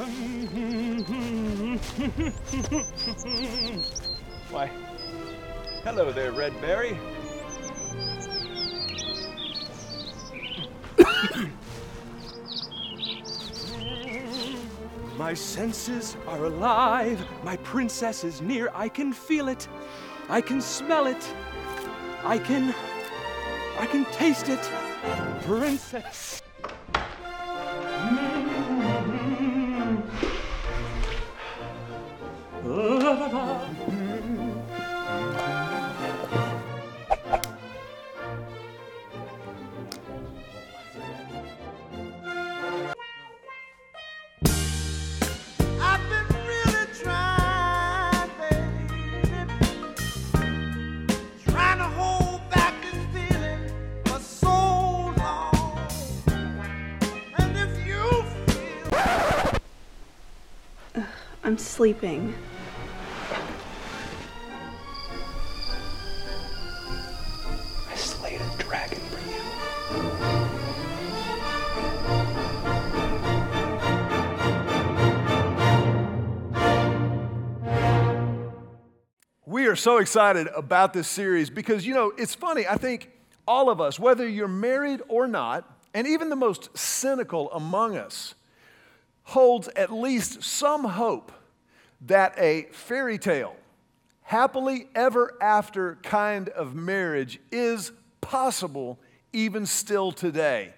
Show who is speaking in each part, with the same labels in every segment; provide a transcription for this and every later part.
Speaker 1: Why, hello there, Red Berry.
Speaker 2: My senses are alive. My princess is near. I can feel it. I can smell it. I can. I can taste it. Princess.
Speaker 3: Sleeping.
Speaker 2: I slayed a dragon for you.
Speaker 4: We are so excited about this series because, you know, it's funny. I think all of us, whether you're married or not, and even the most cynical among us, holds at least some hope that a fairy tale, happily ever after kind of marriage is possible even still today.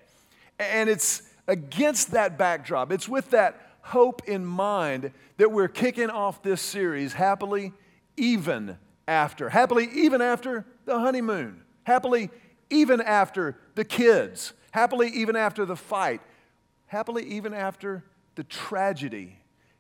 Speaker 4: And it's against that backdrop, it's with that hope in mind that we're kicking off this series, Happily Even After. Happily Even After the honeymoon. Happily Even After the kids. Happily Even After the fight. Happily Even After the tragedy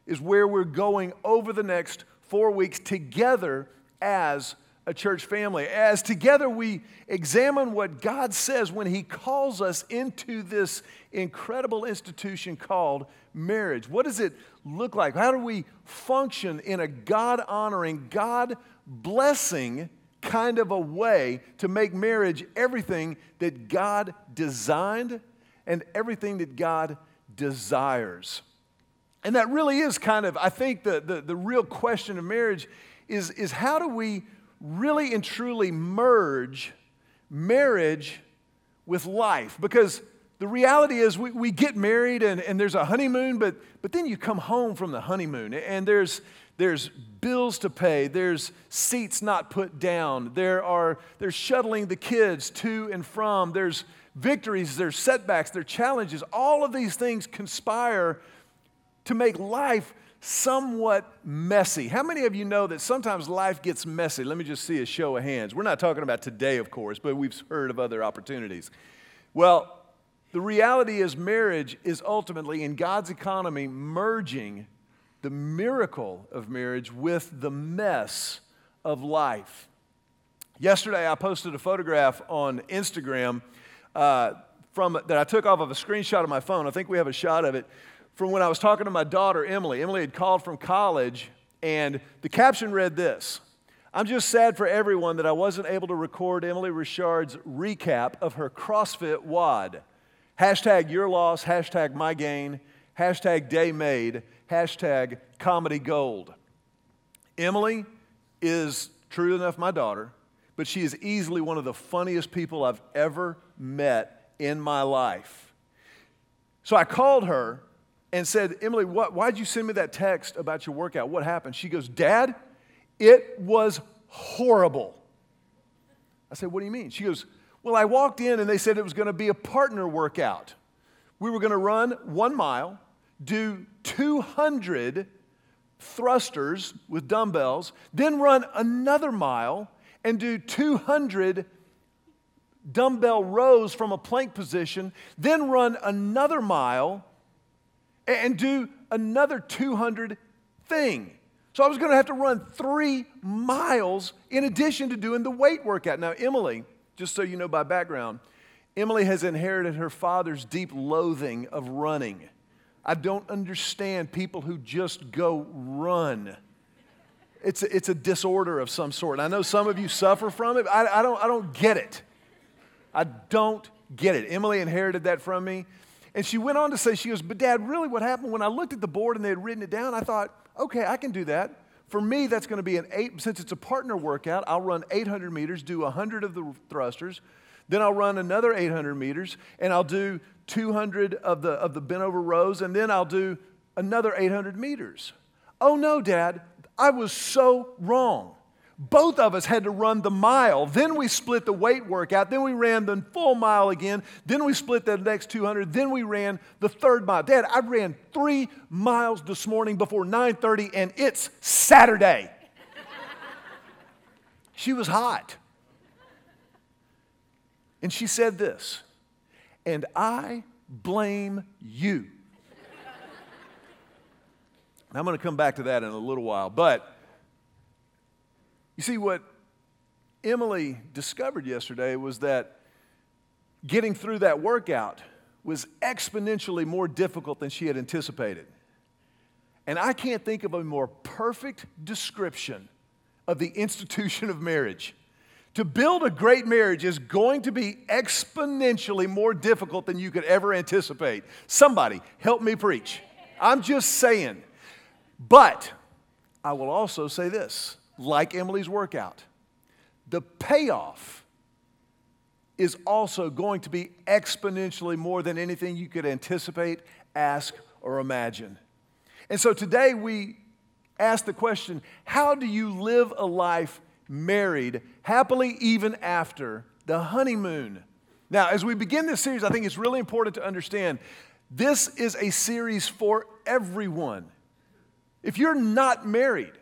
Speaker 4: is where we're going over the next four weeks together as a church family. As together we examine what God says when He calls us into this incredible institution called marriage. What does it look like? How do we function in a God honoring, God blessing kind of a way to make marriage everything that God designed and everything that God desires? And that really is kind of, I think, the, the, the, real question of marriage is, is how do we really and truly merge marriage with life? Because the reality is we, we get married and, and there's a honeymoon, but, but then you come home from the honeymoon and there's, there's bills to pay, there's seats not put down, there are, there's shuttling the kids to and from, there's victories, there's setbacks, there's challenges. All of these things conspire to make life somewhat messy. How many of you know that sometimes life gets messy? Let me just see a show of hands. We're not talking about today, of course, but we've heard of other opportunities. Well, the reality is, marriage is ultimately, in God's economy, merging the miracle of marriage with the mess of life. Yesterday, I posted a photograph on Instagram uh, from, that I took off of a screenshot of my phone. I think we have a shot of it from when I was talking to my daughter, Emily. Emily had called from college, and the caption read this I'm just sad for everyone that I wasn't able to record Emily Richard's recap of her CrossFit WOD. Hashtag your loss, hashtag my gain, hashtag day made, hashtag comedy gold. Emily is, true enough, my daughter, but she is easily one of the funniest people I've ever met in my life. So I called her and said, Emily, what, why'd you send me that text about your workout? What happened? She goes, Dad, it was horrible. I said, What do you mean? She goes, Well, I walked in and they said it was going to be a partner workout. We were going to run one mile, do 200 thrusters with dumbbells, then run another mile and do 200 dumbbell rows from a plank position, then run another mile and do another 200 thing. So I was going to have to run three miles in addition to doing the weight workout. Now, Emily, just so you know by background, Emily has inherited her father's deep loathing of running. I don't understand people who just go run. It's a, it's a disorder of some sort. I know some of you suffer from it. I, I, don't, I don't get it. I don't get it. Emily inherited that from me. And she went on to say, she goes, but dad, really what happened when I looked at the board and they had written it down, I thought, okay, I can do that. For me, that's going to be an eight, since it's a partner workout, I'll run 800 meters, do 100 of the thrusters. Then I'll run another 800 meters and I'll do 200 of the, of the bent over rows and then I'll do another 800 meters. Oh no, Dad, I was so wrong. Both of us had to run the mile. Then we split the weight workout. Then we ran the full mile again. Then we split the next 200. Then we ran the third mile. Dad, I ran three miles this morning before 9:30, and it's Saturday. she was hot. And she said this, and I blame you. I'm going to come back to that in a little while, but you see, what Emily discovered yesterday was that getting through that workout was exponentially more difficult than she had anticipated. And I can't think of a more perfect description of the institution of marriage. To build a great marriage is going to be exponentially more difficult than you could ever anticipate. Somebody, help me preach. I'm just saying. But I will also say this like Emily's workout, the payoff is also going to be exponentially more than anything you could anticipate, ask, or imagine. And so today we ask the question how do you live a life married happily even after the honeymoon? Now, as we begin this series, I think it's really important to understand this is a series for everyone. If you're not married,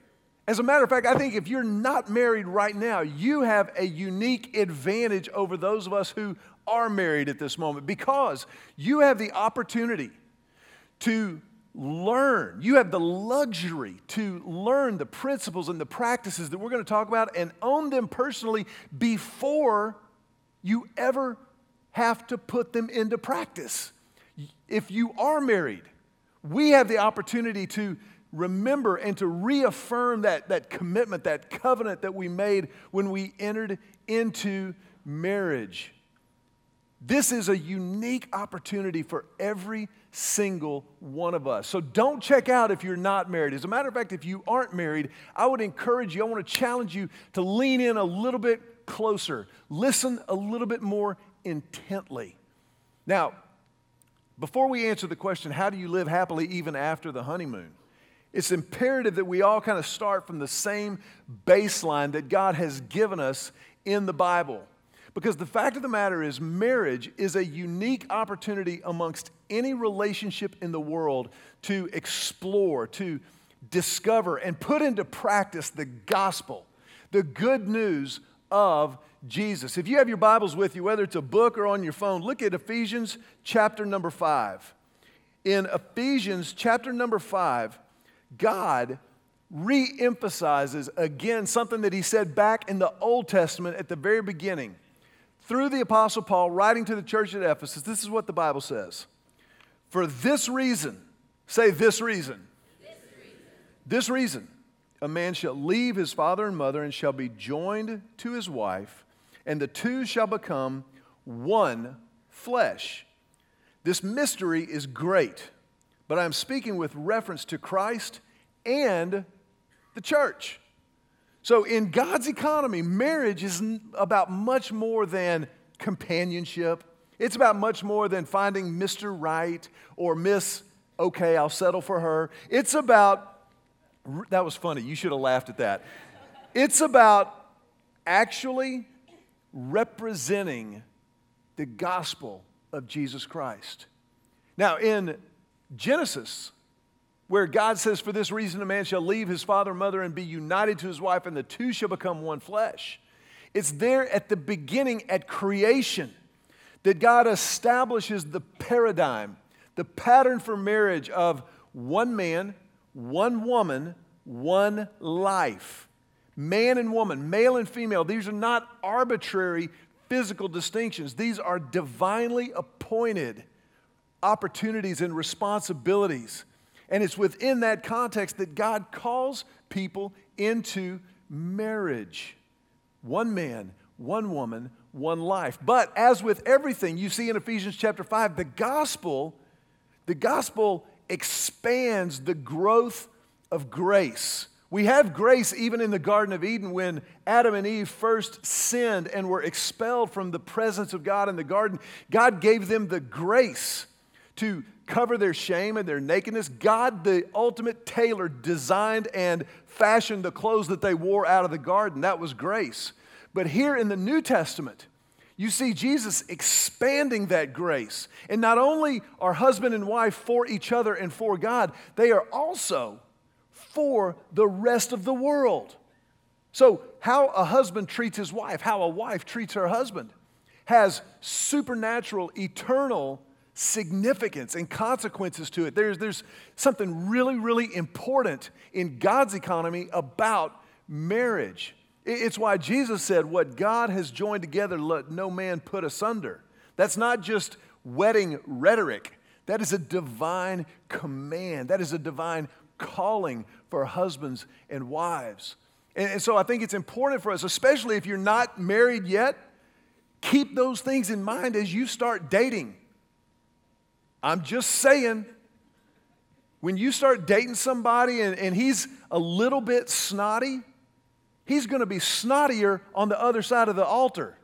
Speaker 4: as a matter of fact, I think if you're not married right now, you have a unique advantage over those of us who are married at this moment because you have the opportunity to learn. You have the luxury to learn the principles and the practices that we're going to talk about and own them personally before you ever have to put them into practice. If you are married, we have the opportunity to remember and to reaffirm that, that commitment, that covenant that we made when we entered into marriage. This is a unique opportunity for every single one of us. So don't check out if you're not married. As a matter of fact, if you aren't married, I would encourage you, I want to challenge you to lean in a little bit closer, listen a little bit more intently. Now, before we answer the question, how do you live happily even after the honeymoon? It's imperative that we all kind of start from the same baseline that God has given us in the Bible. Because the fact of the matter is, marriage is a unique opportunity amongst any relationship in the world to explore, to discover, and put into practice the gospel, the good news of Jesus. If you have your Bibles with you, whether it's a book or on your phone, look at Ephesians chapter number five. In Ephesians chapter number five, God re emphasizes again something that he said back in the Old Testament at the very beginning. Through the Apostle Paul, writing to the church at Ephesus, this is what the Bible says. For this reason, say this reason. This reason, this reason a man shall leave his father and mother and shall be joined to his wife, and the two shall become one flesh. This mystery is great but I'm speaking with reference to Christ and the church. So, in God's economy, marriage is about much more than companionship. It's about much more than finding Mr. Right or Miss, okay, I'll settle for her. It's about, that was funny, you should have laughed at that. It's about actually representing the gospel of Jesus Christ. Now, in Genesis, where God says, For this reason a man shall leave his father and mother and be united to his wife, and the two shall become one flesh. It's there at the beginning, at creation, that God establishes the paradigm, the pattern for marriage of one man, one woman, one life. Man and woman, male and female, these are not arbitrary physical distinctions. These are divinely appointed opportunities and responsibilities. And it's within that context that God calls people into marriage. One man, one woman, one life. But as with everything you see in Ephesians chapter 5, the gospel The gospel expands the growth of grace. We have grace even in the Garden of Eden when Adam and Eve first sinned and were expelled from the presence of God in the garden. God gave them the grace to cover their shame and their nakedness. God, the ultimate tailor, designed and fashioned the clothes that they wore out of the garden. That was grace. But here in the New Testament, you see Jesus expanding that grace. And not only are husband and wife for each other and for God, they are also for the rest of the world. So, how a husband treats his wife, how a wife treats her husband, has supernatural, eternal significance and consequences to it. There's, there's something really, really important in God's economy about marriage. It's why Jesus said, What God has joined together, let no man put asunder. That's not just wedding rhetoric, that is a divine command, that is a divine calling for husbands and wives. And, so I think it's important for us, especially if you're not married yet, keep those things in mind as you start dating. I'm just saying, when you start dating somebody and, and he's a little bit snotty, he's going to be snottier on the other side of the altar.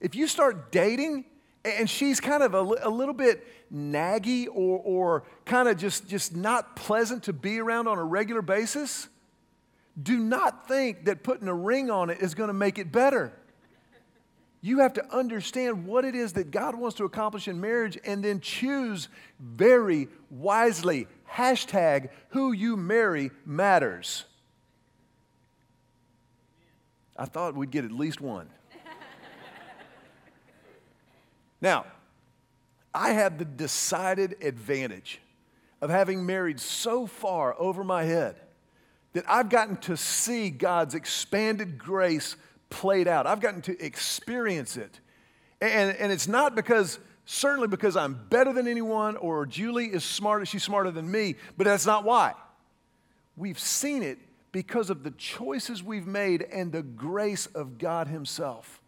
Speaker 4: If you start dating and she's kind of a, a little bit naggy or, or kind of just, just not pleasant to be around on a regular basis, do not think that putting a ring on it is going to make it better. You have to understand what it is that God wants to accomplish in marriage and then choose very wisely. Hashtag who you marry matters. I thought we'd get at least one. now, I have the decided advantage of having married so far over my head that I've gotten to see God's expanded grace played out. I've gotten to experience it. And, and it's not because, certainly because I'm better than anyone or Julie is smarter, she's smarter than me, but that's not why. We've seen it because of the choices we've made and the grace of God Himself.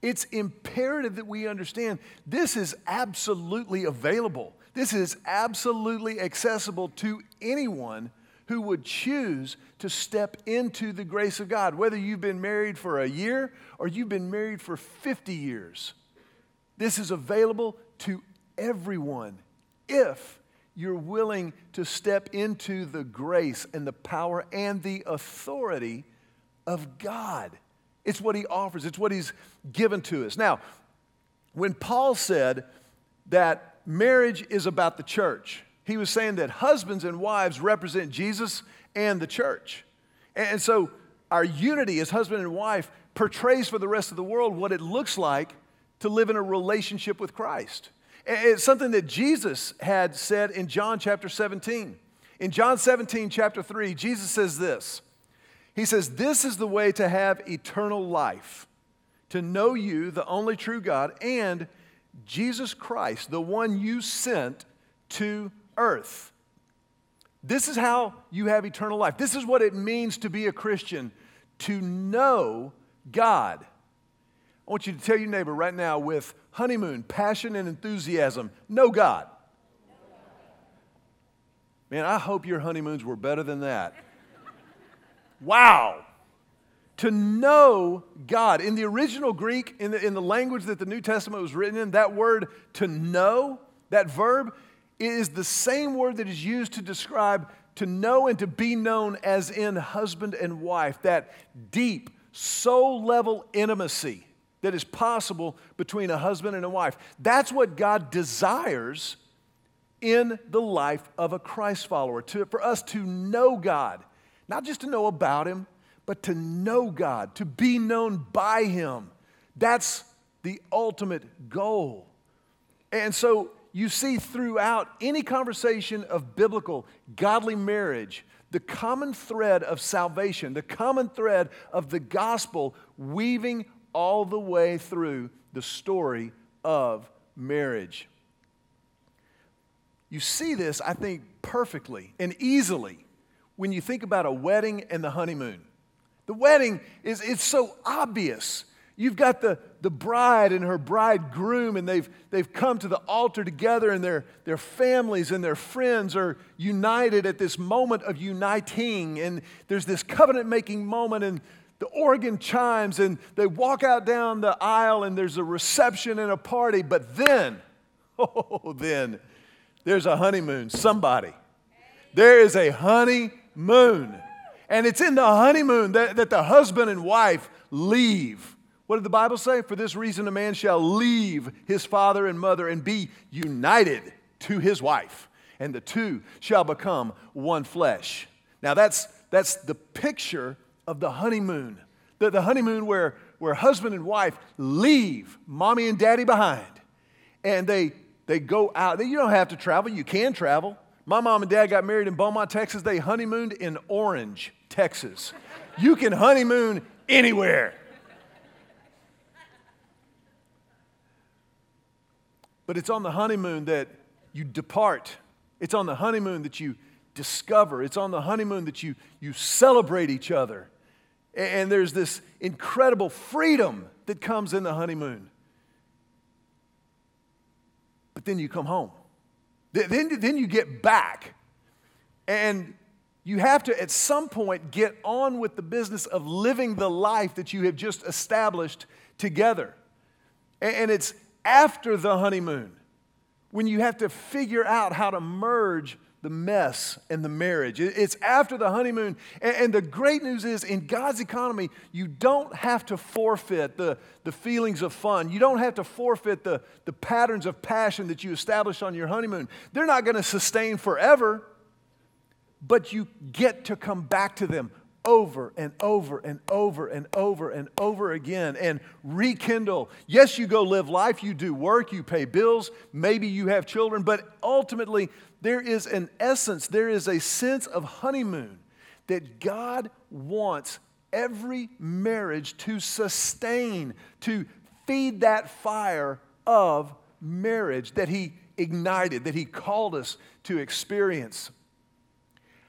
Speaker 4: It's imperative that we understand this is absolutely available. This is absolutely accessible to anyone who would choose to step into the grace of God, whether you've been married for a year or you've been married for 50 years. This is available to everyone if you're willing to step into the grace and the power and the authority of God. It's what He offers, it's what He's given to us. Now, when Paul said that marriage is about the church, he was saying that husbands and wives represent Jesus and the church. And so our unity as husband and wife portrays for the rest of the world what it looks like to live in a relationship with Christ. It's something that Jesus had said in John chapter 17. In John 17, chapter 3, Jesus says this He says, This is the way to have eternal life, to know you, the only true God, and Jesus Christ, the one you sent to earth. This is how you have eternal life. This is what it means to be a Christian, to know God. I want you to tell your neighbor right now with honeymoon, passion, and enthusiasm know God. Man, I hope your honeymoons were better than that. Wow. To know God. In the original Greek, in the, in the language that the New Testament was written in, that word to know, that verb, is the same word that is used to describe to know and to be known as in husband and wife, that deep, soul level intimacy that is possible between a husband and a wife. That's what God desires in the life of a Christ follower, to, for us to know God, not just to know about Him, but to know God, to be known by Him. That's the ultimate goal. And so you see throughout any conversation of biblical, godly marriage, the common thread of salvation, the common thread of the gospel weaving all the way through the story of marriage. You see this, I think, perfectly and easily when you think about a wedding and the honeymoon. The wedding is it's so obvious. You've got the, the bride and her bridegroom, and they've, they've come to the altar together, and their, their families and their friends are united at this moment of uniting. And there's this covenant making moment, and the organ chimes, and they walk out down the aisle, and there's a reception and a party. But then, oh, then, there's a honeymoon. Somebody. There is a honeymoon. And it's in the honeymoon that, that the husband and wife leave what did the Bible say? For this reason, a man shall leave his father and mother and be united to his wife, and the two shall become one flesh. Now, that's, that's the picture of the honeymoon. The, the honeymoon where, where husband and wife leave mommy and daddy behind, and they, they go out. You don't have to travel, you can travel. My mom and dad got married in Beaumont, Texas. They honeymooned in Orange, Texas. You can honeymoon anywhere. But it's on the honeymoon that you depart. It's on the honeymoon that you discover. It's on the honeymoon that you, you celebrate each other. And there's this incredible freedom that comes in the honeymoon. But then you come home. Then, then you get back. And you have to, at some point, get on with the business of living the life that you have just established together. And it's, after the honeymoon when you have to figure out how to merge the mess and the marriage. It's after the honeymoon. And the great news is, in God's economy, you don't have to forfeit the, the feelings of fun. You don't have to forfeit the, the patterns of passion that you establish on your honeymoon. They're not going to sustain forever, but you get to come back to them over and over and over and over and over again and rekindle. Yes, you go live life, you do work, you pay bills, maybe you have children, but ultimately there is an essence, there is a sense of honeymoon that God wants every marriage to sustain, to feed that fire of marriage that He ignited, that He called us to experience.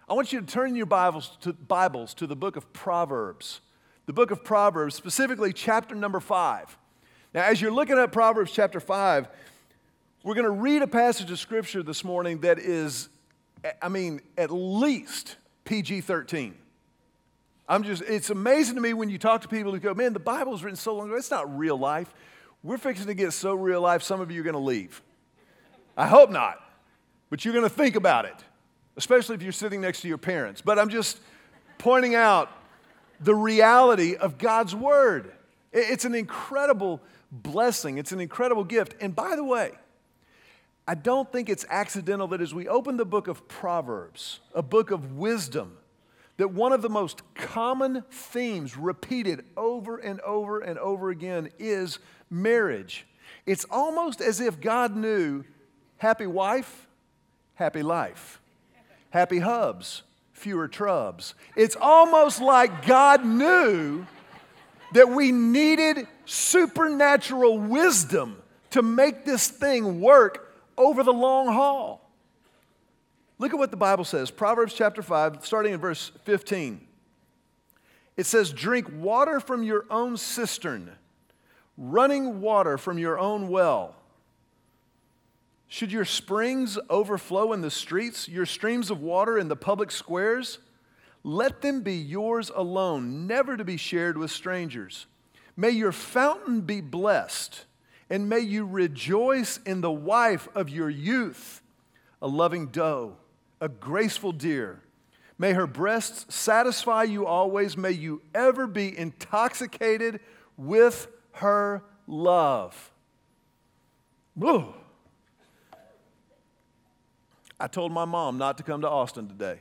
Speaker 4: I want you to turn your Bibles to, Bibles to the book of Proverbs. The book of Proverbs, specifically chapter number five. Now, as you're looking at Proverbs chapter five, we're going to read a passage of scripture this morning that is, I mean, at least PG 13. I'm just, it's amazing to me when you talk to people who go, man, the Bible was written so long ago. It's not real life. We're fixing to get so real life, some of you are going to leave. I hope not, but you're going to think about it especially if you're sitting next to your parents. But I'm just pointing out the reality of God's Word. It's an incredible blessing, it's an incredible gift. And by the way, I don't think it's accidental that as we open the book of Proverbs, a book of wisdom, that one of the most common themes repeated over and over and over again is marriage. It's almost as if God knew happy wife, happy life happy hubs, fewer trubs. It's almost like God knew that we needed supernatural wisdom to make this thing work over the long haul. Look at what the Bible says Proverbs chapter 5, starting in verse 15. It says, Drink water from your own cistern, running water from your own well. Should your springs overflow in the streets, your streams of water in the public squares? Let them be yours alone, never to be shared with strangers. May your fountain be blessed, and may you rejoice in the wife of your youth, a loving doe, a graceful deer. May her breasts satisfy you always. May you ever be intoxicated with her love. Whoa. I told my mom not to come to Austin today.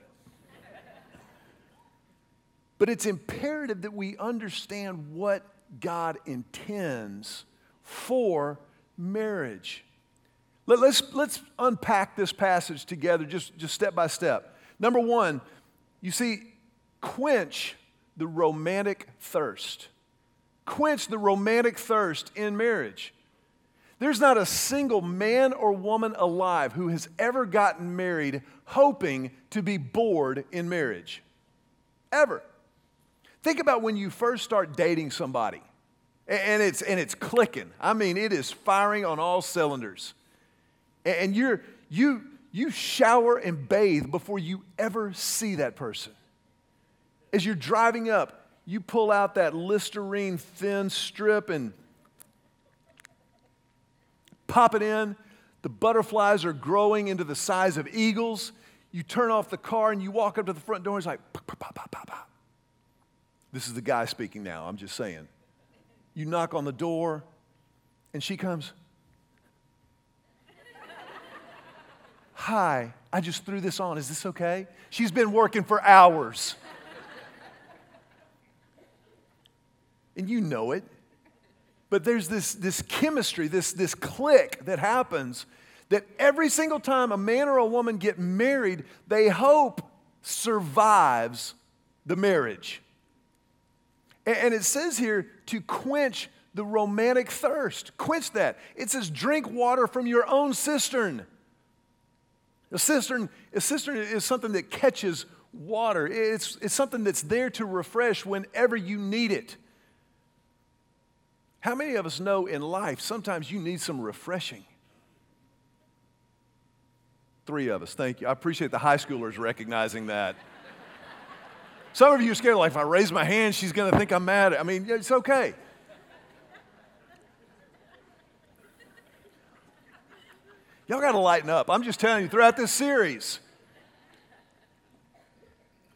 Speaker 4: but it's imperative that we understand what God intends for marriage. Let, us let's, let's unpack this passage together just, just step by step. Number one, you see, quench the romantic thirst. Quench the romantic thirst in marriage. There's not a single man or woman alive who has ever gotten married hoping to be bored in marriage. Ever. Think about when you first start dating somebody. and it's, and it's clicking. I mean, it is firing on all cylinders. And you're, you, you shower and bathe before you ever see that person. As you're driving up, you pull out that Listerine thin strip and pop it in. The butterflies are growing into the size of eagles. You turn off the car and you walk up to the front door and it's like, pop, pop, pop, pop, pop. This is the guy speaking now, I'm just saying. You knock on the door and she comes. Hi, I just threw this on. Is this okay? She's been working for hours. and you know it. But there's this, this chemistry, this, this click that happens that every single time a man or a woman get married, they hope survives the marriage. And, and it says here to quench the romantic thirst. Quench that. It says, drink water from your own cistern. A cistern, a cistern is something that catches water. It's, it's something that's there to refresh whenever you need it. How many of us know in life sometimes you need some refreshing? Three of us, thank you. I appreciate the high schoolers recognizing that. Some of you are scared, like, if I raise my hand, she's going to think I'm mad. I mean, it's okay. Y'all got to lighten up. I'm just telling you, throughout this series,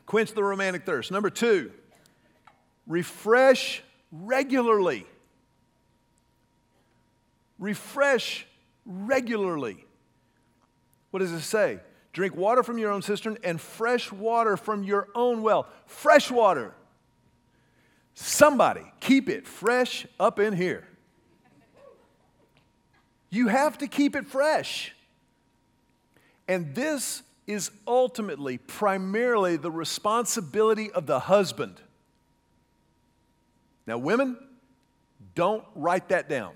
Speaker 4: quench the romantic thirst. Number two, refresh regularly refresh regularly. What does it say? Drink water from your own cistern and fresh water from your own well. Fresh water. Somebody keep it fresh up in here. You have to keep it fresh. And this is ultimately, primarily, the responsibility of the husband. Now, women, don't write that down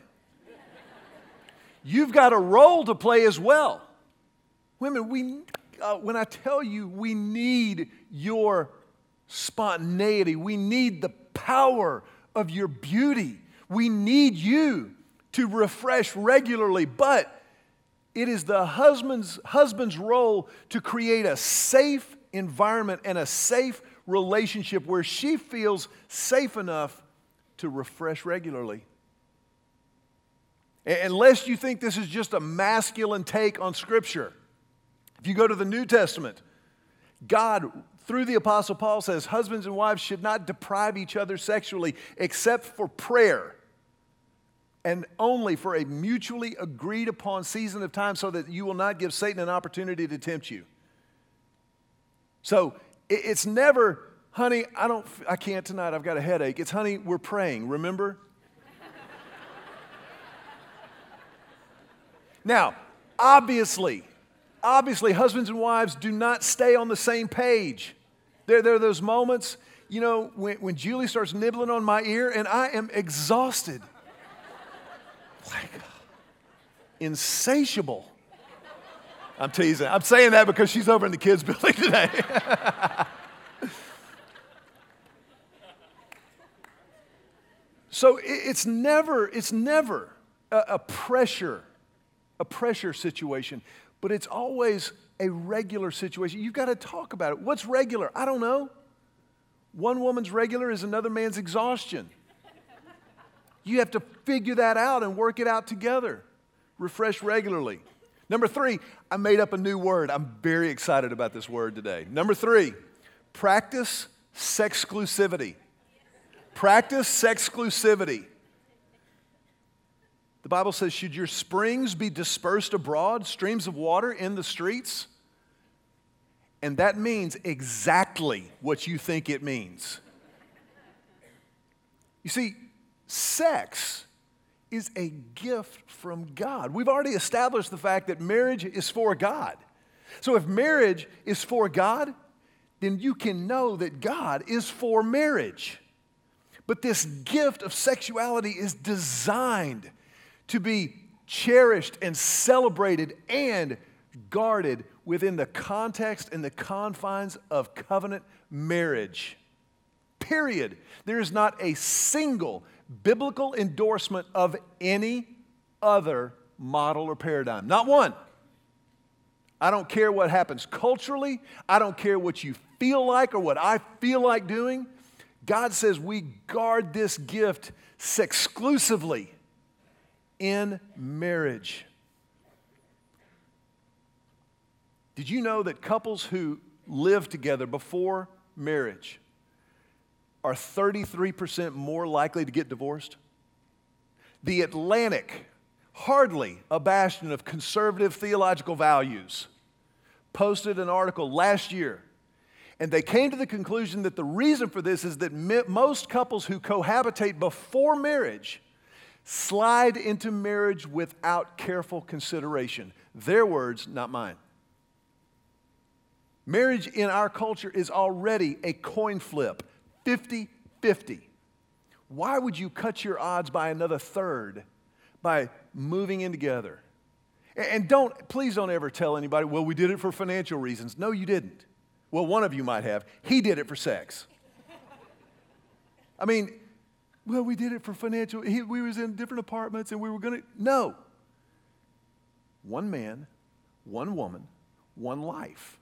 Speaker 4: you've got a role to play as well. Women, we, uh, when I tell you we need your spontaneity, we need the power of your beauty, we need you to refresh regularly, but it is the husband's, husband's role to create a safe environment and a safe relationship where she feels safe enough to refresh regularly. Unless you think this is just a masculine take on Scripture. If you go to the New Testament, God, through the Apostle Paul, says husbands and wives should not deprive each other sexually except for prayer and only for a mutually agreed upon season of time so that you will not give Satan an opportunity to tempt you. So it's never, honey, I don't, I can't tonight, I've got a headache. It's, honey, we're praying, remember? Now, obviously, obviously, husbands and wives do not stay on the same page. There, there are those moments, you know, when, when Julie starts nibbling on my ear and I am exhausted. Like, insatiable. I'm teasing. I'm saying that because she's over in the kids' building today. so it's never, it's never a, a pressure a pressure situation, but it's always a regular situation. You've got to talk about it. What's regular? I don't know. One woman's regular is another man's exhaustion. You have to figure that out and work it out together. Refresh regularly. Number three, I made up a new word. I'm very excited about this word today. Number three, practice sexclusivity. Practice sexclusivity. The Bible says, Should your springs be dispersed abroad, streams of water in the streets? And that means exactly what you think it means. You see, sex is a gift from God. We've already established the fact that marriage is for God. So if marriage is for God, then you can know that God is for marriage. But this gift of sexuality is designed to be cherished and celebrated and guarded within the context and the confines of covenant marriage. Period. There is not a single biblical endorsement of any other model or paradigm. Not one. I don't care what happens culturally. I don't care what you feel like or what I feel like doing. God says we guard this gift exclusively in marriage. Did you know that couples who live together before marriage are 33% more likely to get divorced? The Atlantic, hardly a bastion of conservative theological values, posted an article last year. And they came to the conclusion that the reason for this is that most couples who cohabitate before marriage slide into marriage without careful consideration. Their words, not mine. Marriage in our culture is already a coin flip 50 50. Why would you cut your odds by another third by moving in together? And don't, please don't ever tell anybody, well, we did it for financial reasons. No, you didn't. Well, one of you might have. He did it for sex. I mean, well, we did it for financial, he, we was in different apartments and we were going to, no. One man, one woman, one life.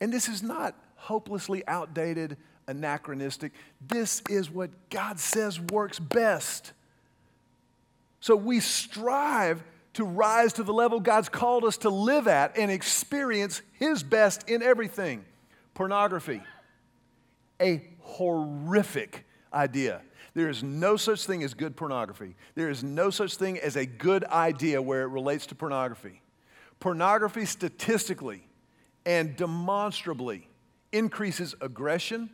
Speaker 4: And this is not hopelessly outdated, anachronistic. This is what God says works best. So we strive to rise to the level God's called us to live at and experience His best in everything. Pornography, a horrific idea. There is no such thing as good pornography. There is no such thing as a good idea where it relates to pornography. Pornography, statistically, and demonstrably increases aggression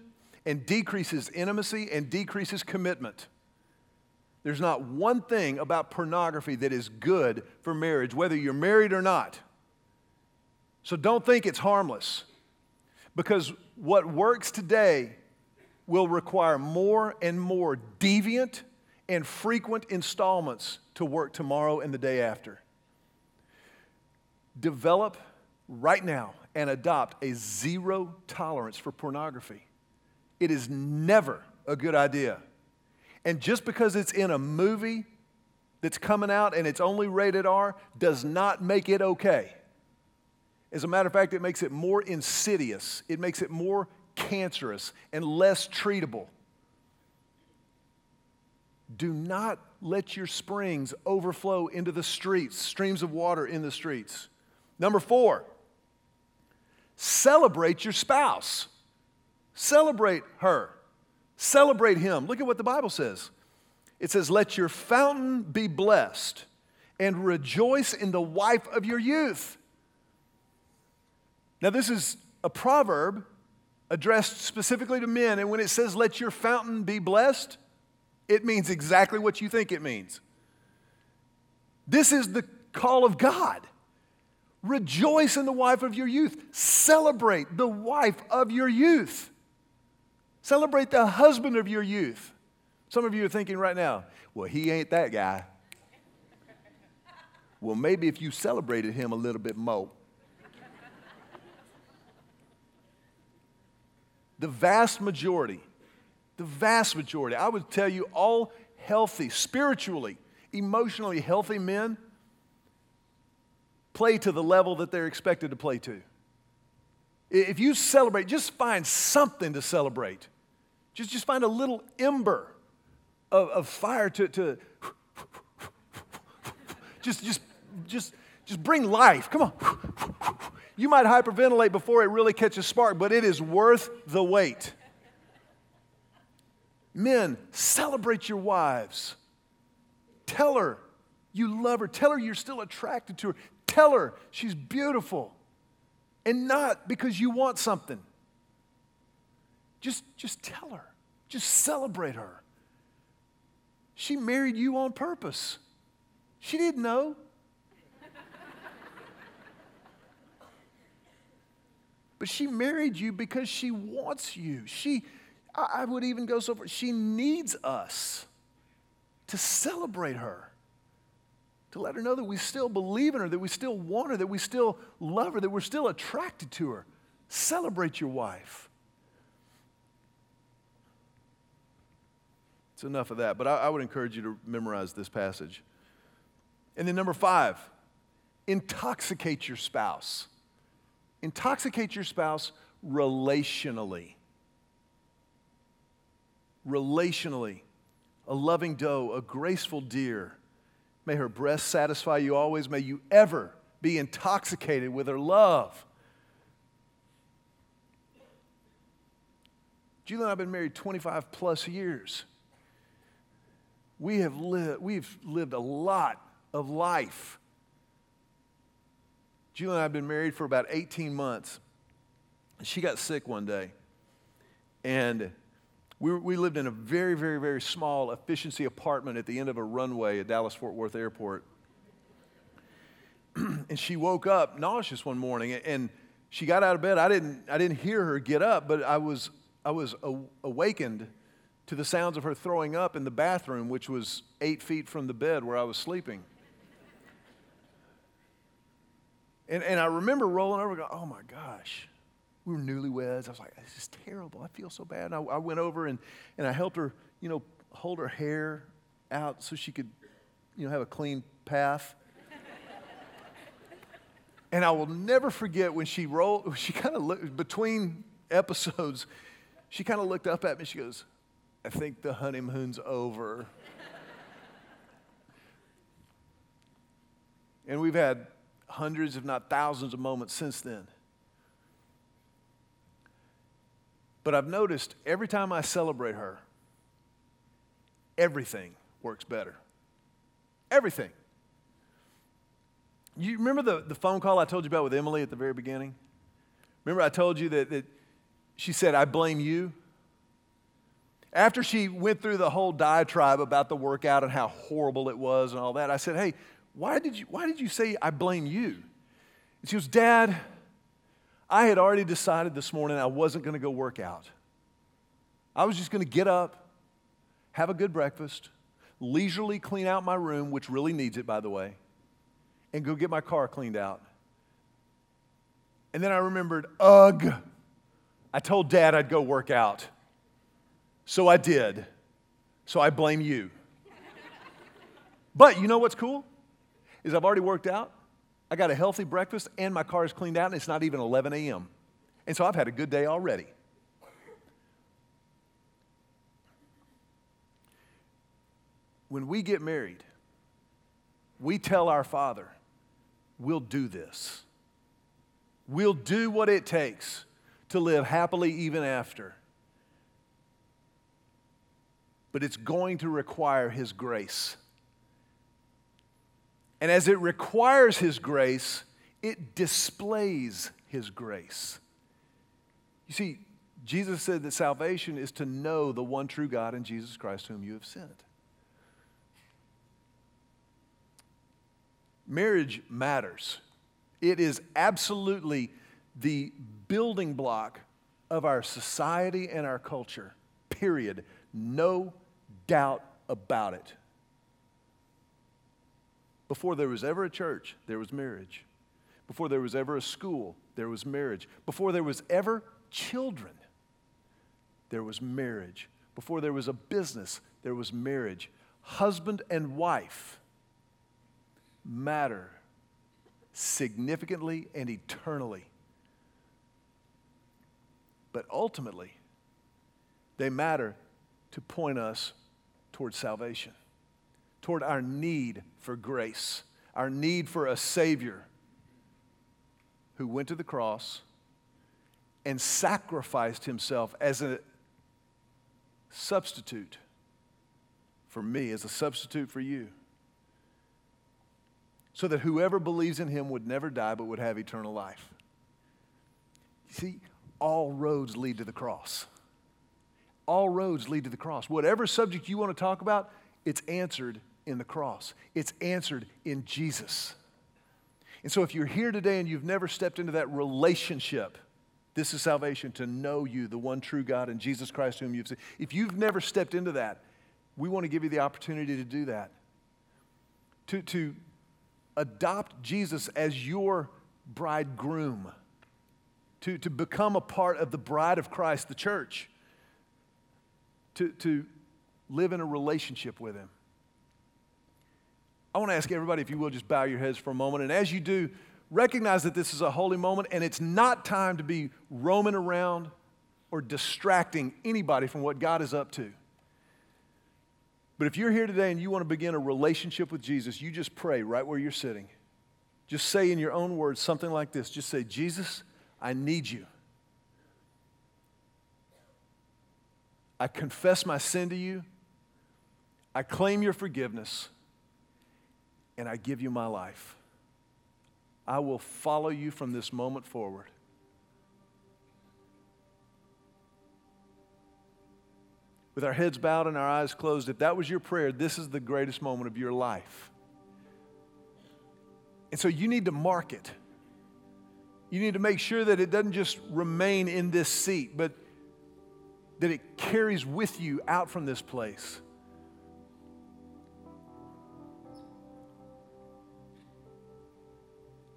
Speaker 4: and decreases intimacy and decreases commitment. There's not one thing about pornography that is good for marriage, whether you're married or not. So don't think it's harmless because what works today will require more and more deviant and frequent installments to work tomorrow and the day after. Develop right now and adopt a zero tolerance for pornography. It is never a good idea. And just because it's in a movie that's coming out and it's only rated R does not make it okay. As a matter of fact, it makes it more insidious, it makes it more cancerous and less treatable. Do not let your springs overflow into the streets, streams of water in the streets. Number four, Celebrate your spouse. Celebrate her. Celebrate him. Look at what the Bible says. It says, Let your fountain be blessed and rejoice in the wife of your youth. Now, this is a proverb addressed specifically to men, and when it says, Let your fountain be blessed, it means exactly what you think it means. This is the call of God. Rejoice in the wife of your youth. Celebrate the wife of your youth. Celebrate the husband of your youth. Some of you are thinking right now, well, he ain't that guy. well, maybe if you celebrated him a little bit more. The vast majority, the vast majority, I would tell you, all healthy, spiritually, emotionally healthy men play to the level that they're expected to play to. If you celebrate, just find something to celebrate. Just, just find a little ember of, of fire to, to just, just, just, just bring life. Come on. You might hyperventilate before it really catches spark, but it is worth the wait. Men, celebrate your wives. Tell her you love her. Tell her you're still attracted to her. Tell her she's beautiful and not because you want something. Just, just tell her. Just celebrate her. She married you on purpose. She didn't know. But she married you because she wants you. She, I would even go so far, she needs us to celebrate her to let her know that we still believe in her, that we still want her, that we still love her, that we're still attracted to her. Celebrate your wife. It's enough of that. But I, I would encourage you to memorize this passage. And then, number five, intoxicate your spouse. Intoxicate your spouse relationally. Relationally. A loving doe, a graceful deer. May her breast satisfy you always. May you ever be intoxicated with her love. Julie and I have been married 25 plus years. We have lived, we've lived a lot of life. Julie and I have been married for about 18 months. She got sick one day. And we, we lived in a very, very, very small efficiency apartment at the end of a runway at Dallas Fort Worth Airport. and she woke up nauseous one morning and she got out of bed. I didn't, I didn't hear her get up, but I was, I was awakened to the sounds of her throwing up in the bathroom, which was eight feet from the bed where I was sleeping. And, and I remember rolling over going, oh my gosh. We were newlyweds. I was like, this is terrible. I feel so bad. And I, I went over and, and I helped her, you know, hold her hair out so she could, you know, have a clean path. and I will never forget when she rolled, she kind of looked, between episodes, she kind of looked up at me. She goes, I think the honeymoon's over. and we've had hundreds, if not thousands, of moments since then. But I've noticed every time I celebrate her, everything works better. Everything. You remember the, the phone call I told you about with Emily at the very beginning? Remember I told you that, that she said, I blame you? After she went through the whole diatribe about the workout and how horrible it was and all that, I said, Hey, why did you, why did you say I blame you? And she goes, Dad, I had already decided this morning I wasn't going to go work out. I was just going to get up, have a good breakfast, leisurely clean out my room, which really needs it, by the way, and go get my car cleaned out. And then I remembered, ugh, I told dad I'd go work out. So I did. So I blame you. But you know what's cool? Is I've already worked out. I got a healthy breakfast and my car is cleaned out and it's not even 11 a.m. And so I've had a good day already. When we get married, we tell our Father, we'll do this. We'll do what it takes to live happily even after but it's going to require His grace. And as it requires His grace, it displays His grace. You see, Jesus said that salvation is to know the one true God and Jesus Christ whom you have sent. Marriage matters. It is absolutely the building block of our society and our culture, period. No doubt about it. Before there was ever a church, there was marriage. Before there was ever a school, there was marriage. Before there was ever children, there was marriage. Before there was a business, there was marriage. Husband and wife matter significantly and eternally. But ultimately, they matter to point us toward salvation, toward our need for grace, our need for a Savior who went to the cross and sacrificed himself as a substitute for me, as a substitute for you, so that whoever believes in him would never die but would have eternal life. See, all roads lead to the cross all roads lead to the cross. Whatever subject you want to talk about, it's answered in the cross, it's answered in Jesus. And so, if you're here today and you've never stepped into that relationship, this is salvation to know you, the one true God, and Jesus Christ, whom you've seen. If you've never stepped into that, we want to give you the opportunity to do that. To, to adopt Jesus as your bridegroom, to, to become a part of the bride of Christ, the church to, to live in a relationship with Him. I want to ask everybody, if you will, just bow your heads for a moment. And as you do, recognize that this is a holy moment and it's not time to be roaming around or distracting anybody from what God is up to. But if you're here today and you want to begin a relationship with Jesus, you just pray right where you're sitting. Just say in your own words something like this. Just say, Jesus, I need you. I confess my sin to you. I claim your forgiveness. And I give you my life. I will follow you from this moment forward. With our heads bowed and our eyes closed, if that was your prayer, this is the greatest moment of your life. And so you need to mark it. You need to make sure that it doesn't just remain in this seat, but that it carries with you out from this place.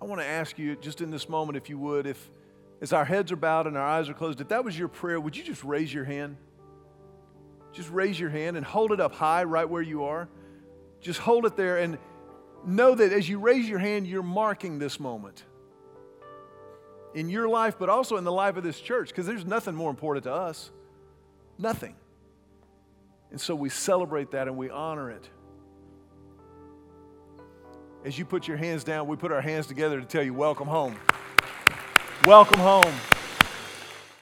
Speaker 4: I want to ask you just in this moment, if you would, if as our heads are bowed and our eyes are closed, if that was your prayer, would you just raise your hand? Just raise your hand and hold it up high right where you are. Just hold it there and know that as you raise your hand, you're marking this moment in your life, but also in the life of this church, because there's nothing more important to us. Nothing. And so we celebrate that and we honor it as you put your hands down, we put our hands together to tell you, welcome home. Welcome home.